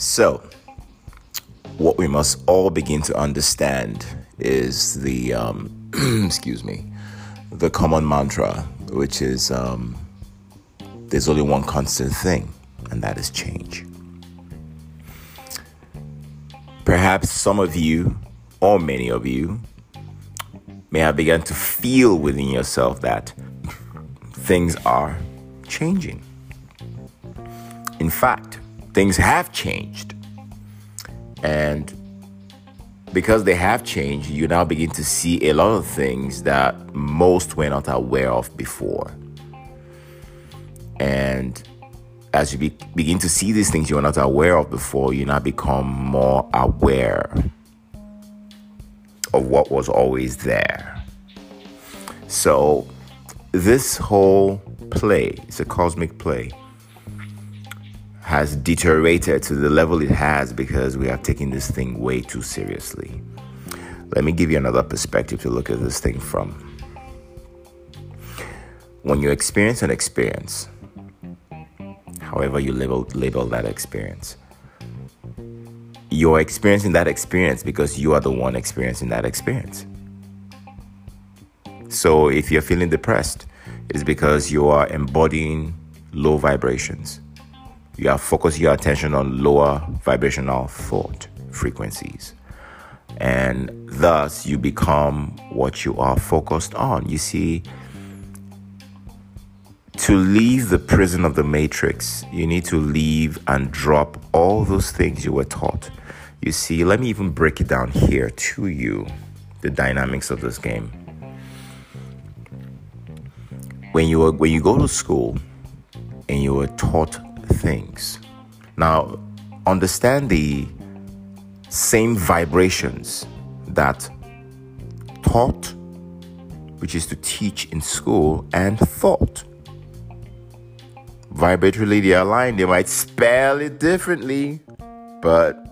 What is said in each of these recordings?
So, what we must all begin to understand is the, um, excuse me, the common mantra, which is um, there's only one constant thing, and that is change. Perhaps some of you, or many of you, may have begun to feel within yourself that things are changing. In fact, things have changed. And because they have changed, you now begin to see a lot of things that most were not aware of before. And as you be, begin to see these things you were not aware of before, you now become more aware of what was always there. So, this whole play, it's a cosmic play has deteriorated to the level it has because we are taking this thing way too seriously. Let me give you another perspective to look at this thing from. When you experience an experience, however you label, label that experience, you're experiencing that experience because you are the one experiencing that experience. So if you're feeling depressed, it's because you are embodying low vibrations you are focusing your attention on lower vibrational thought frequencies. And thus, you become what you are focused on. You see, to leave the prison of the matrix, you need to leave and drop all those things you were taught. You see, let me even break it down here to you the dynamics of this game. When you are, when you go to school and you were taught things. Now, understand the same vibrations that taught, which is to teach in school, and thought. Vibratorily, they are. They might spell it differently, but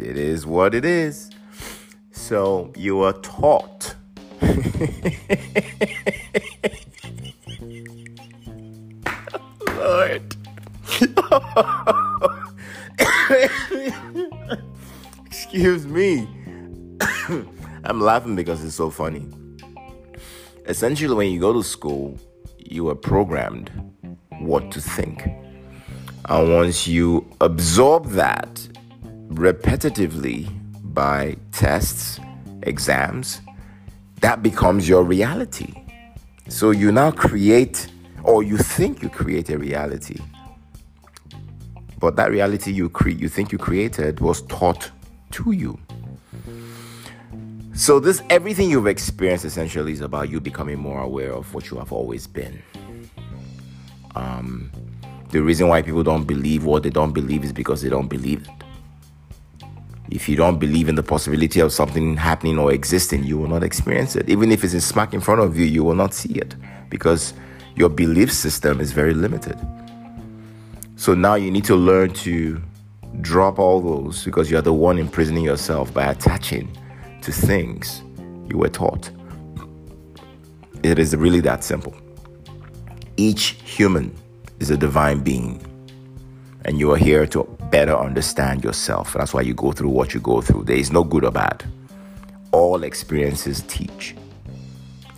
it is what it is. So you are taught. Lord. Excuse me. I'm laughing because it's so funny. Essentially, when you go to school, you are programmed what to think. And once you absorb that repetitively by tests, exams, that becomes your reality. So you now create, or you think you create a reality but that reality you create, you think you created, was taught to you. So this everything you've experienced essentially is about you becoming more aware of what you have always been. Um, the reason why people don't believe what they don't believe is because they don't believe it. If you don't believe in the possibility of something happening or existing, you will not experience it. Even if it's in smack in front of you, you will not see it because your belief system is very limited. So now you need to learn to drop all those because you're the one imprisoning yourself by attaching to things you were taught. It is really that simple. Each human is a divine being, and you are here to better understand yourself. That's why you go through what you go through. There is no good or bad, all experiences teach.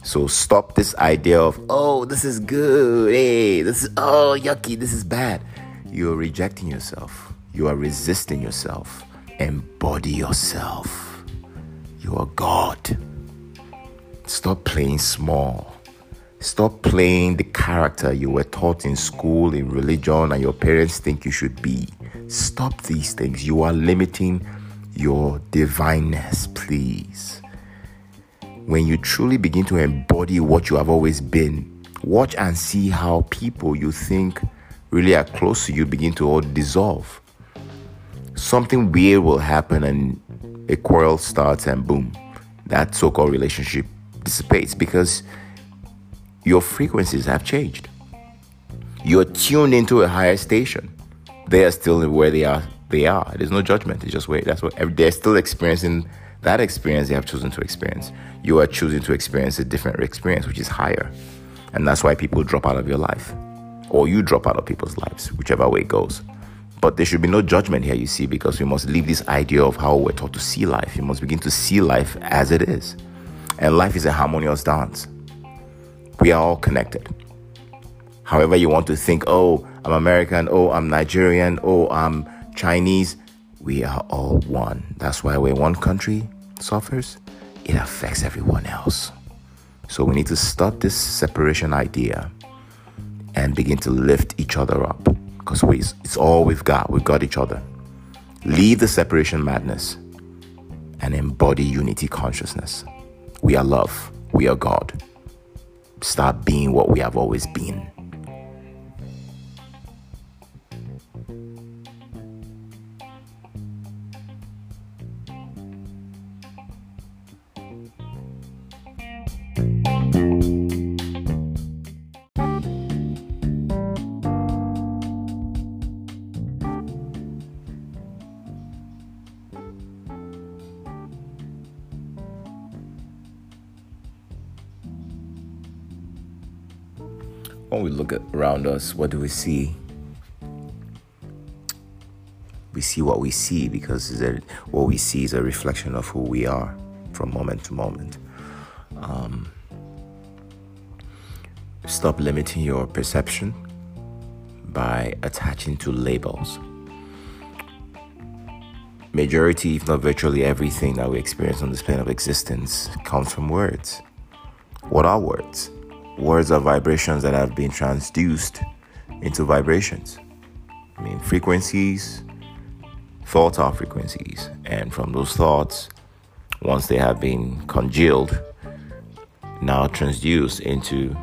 So stop this idea of, oh, this is good, hey, this is, oh, yucky, this is bad. You are rejecting yourself. You are resisting yourself. Embody yourself. You are God. Stop playing small. Stop playing the character you were taught in school, in religion, and your parents think you should be. Stop these things. You are limiting your divineness, please. When you truly begin to embody what you have always been, watch and see how people you think really are close to you begin to all dissolve. Something weird will happen and a quarrel starts and boom, that so called relationship dissipates because your frequencies have changed. You're tuned into a higher station. They are still where they are they are. There's no judgment. It's just wait. That's what they're still experiencing. That experience they have chosen to experience. You are choosing to experience a different experience, which is higher, and that's why people drop out of your life, or you drop out of people's lives, whichever way it goes. But there should be no judgment here, you see, because we must leave this idea of how we're taught to see life. You must begin to see life as it is. And life is a harmonious dance. We are all connected. However, you want to think, oh, I'm American, oh, I'm Nigerian, oh, I'm Chinese. We are all one. That's why when one country suffers, it affects everyone else. So we need to stop this separation idea and begin to lift each other up because it's all we've got. We've got each other. Leave the separation madness and embody unity consciousness. We are love. We are God. Start being what we have always been. When we look around us, what do we see? We see what we see because what we see is a reflection of who we are from moment to moment. Um, stop limiting your perception by attaching to labels. Majority, if not virtually everything that we experience on this plane of existence, comes from words. What are words? Words are vibrations that have been transduced into vibrations. I mean, frequencies, thoughts are frequencies. And from those thoughts, once they have been congealed, now transduced into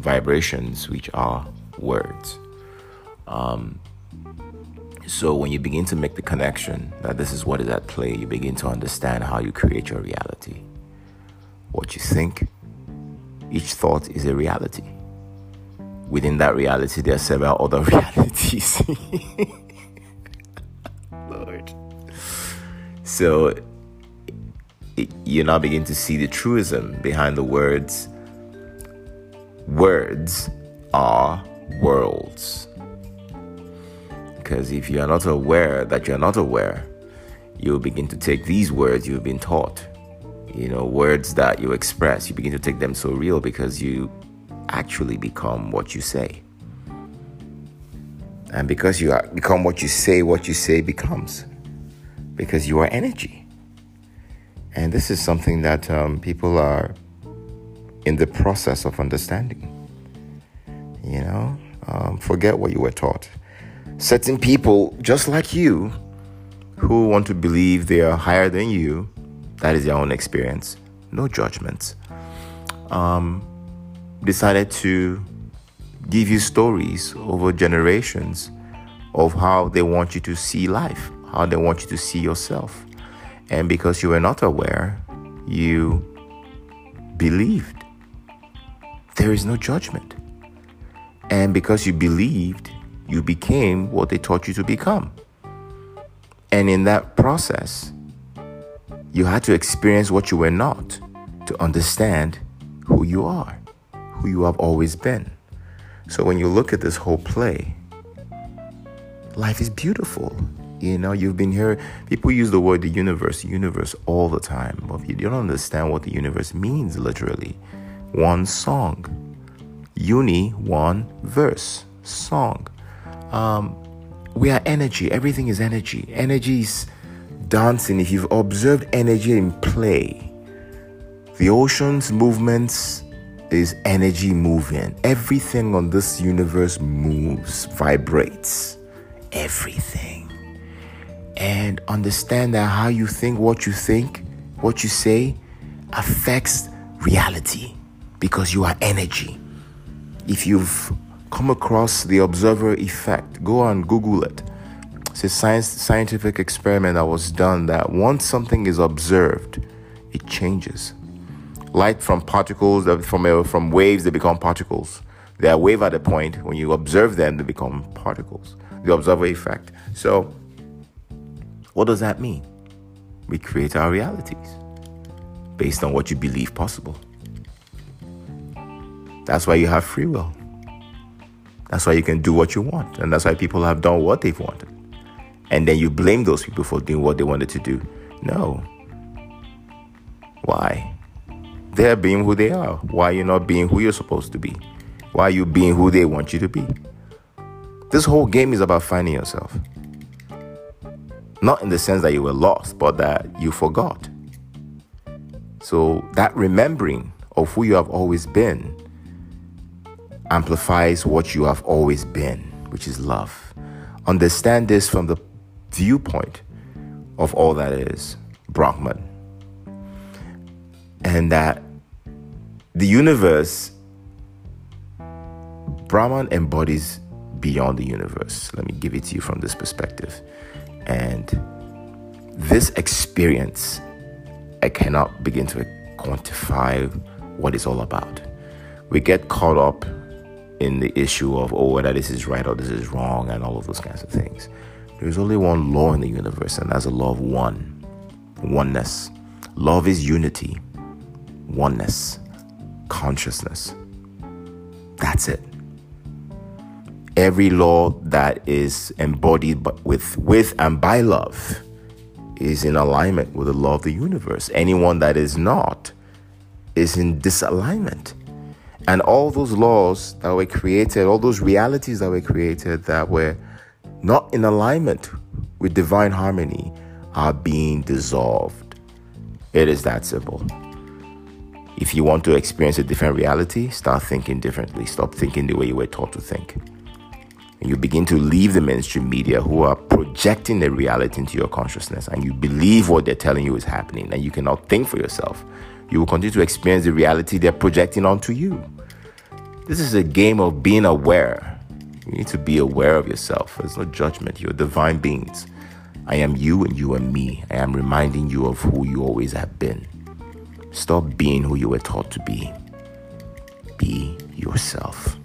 vibrations, which are words. Um, so when you begin to make the connection that this is what is at play, you begin to understand how you create your reality. What you think, each thought is a reality. Within that reality, there are several other realities. Lord. So you now begin to see the truism behind the words. Words are worlds. Because if you are not aware that you're not aware, you'll begin to take these words you've been taught you know, words that you express, you begin to take them so real because you actually become what you say. And because you are, become what you say, what you say becomes. Because you are energy. And this is something that um, people are in the process of understanding. You know, um, forget what you were taught. Certain people, just like you, who want to believe they are higher than you, that is your own experience. No judgment. Um, decided to give you stories over generations of how they want you to see life, how they want you to see yourself. And because you were not aware, you believed. There is no judgment. And because you believed, you became what they taught you to become. And in that process, you had to experience what you were not to understand who you are, who you have always been. So when you look at this whole play, life is beautiful. You know, you've been here, people use the word the universe, universe all the time. But you don't understand what the universe means literally. One song. Uni, one verse. Song. Um, we are energy. Everything is energy. Energy is dancing, if you've observed energy in play, the ocean's movements is energy moving. Everything on this universe moves, vibrates. Everything. And understand that how you think, what you think, what you say affects reality because you are energy. If you've come across the observer effect, go and Google it. It's a science, scientific experiment that was done that once something is observed, it changes. Light from particles, from, uh, from waves, they become particles. They are wave at a point. When you observe them, they become particles. The observer effect. So, What does that mean? We create our realities based on what you believe possible. That's why you have free will. That's why you can do what you want. And that's why people have done what they've wanted. And then you blame those people for doing what they wanted to do. No. Why? They're being who they are. Why are you not being who you're supposed to be? Why are you being who they want you to be? This whole game is about finding yourself. Not in the sense that you were lost, but that you forgot. So that remembering of who you have always been amplifies what you have always been, which is love. Understand this from the viewpoint of all that is Brahman. And that the universe, Brahman embodies beyond the universe. Let me give it to you from this perspective. And this experience, I cannot begin to quantify what it's all about. We get caught up in the issue of, oh, whether this is right or this is wrong, and all of those kinds of things. There's only one law in the universe, and that's a law of one oneness. Love is unity, oneness, consciousness. That's it. Every law that is embodied with, with and by love is in alignment with the law of the universe. Anyone that is not is in disalignment. And all those laws that were created, all those realities that were created that were not in alignment with divine harmony are being dissolved. It is that simple. If you want to experience a different reality, start thinking differently. Stop thinking the way you were taught to think. And you begin to leave the mainstream media who are projecting the reality into your consciousness and you believe what they're telling you is happening and you cannot think for yourself. You will continue to experience the reality they're projecting onto you. This is a game of being aware you need to be aware of yourself. There's no judgment. You're divine beings. I am you and you are me. I am reminding you of who you always have been. Stop being who you were taught to be. Be yourself.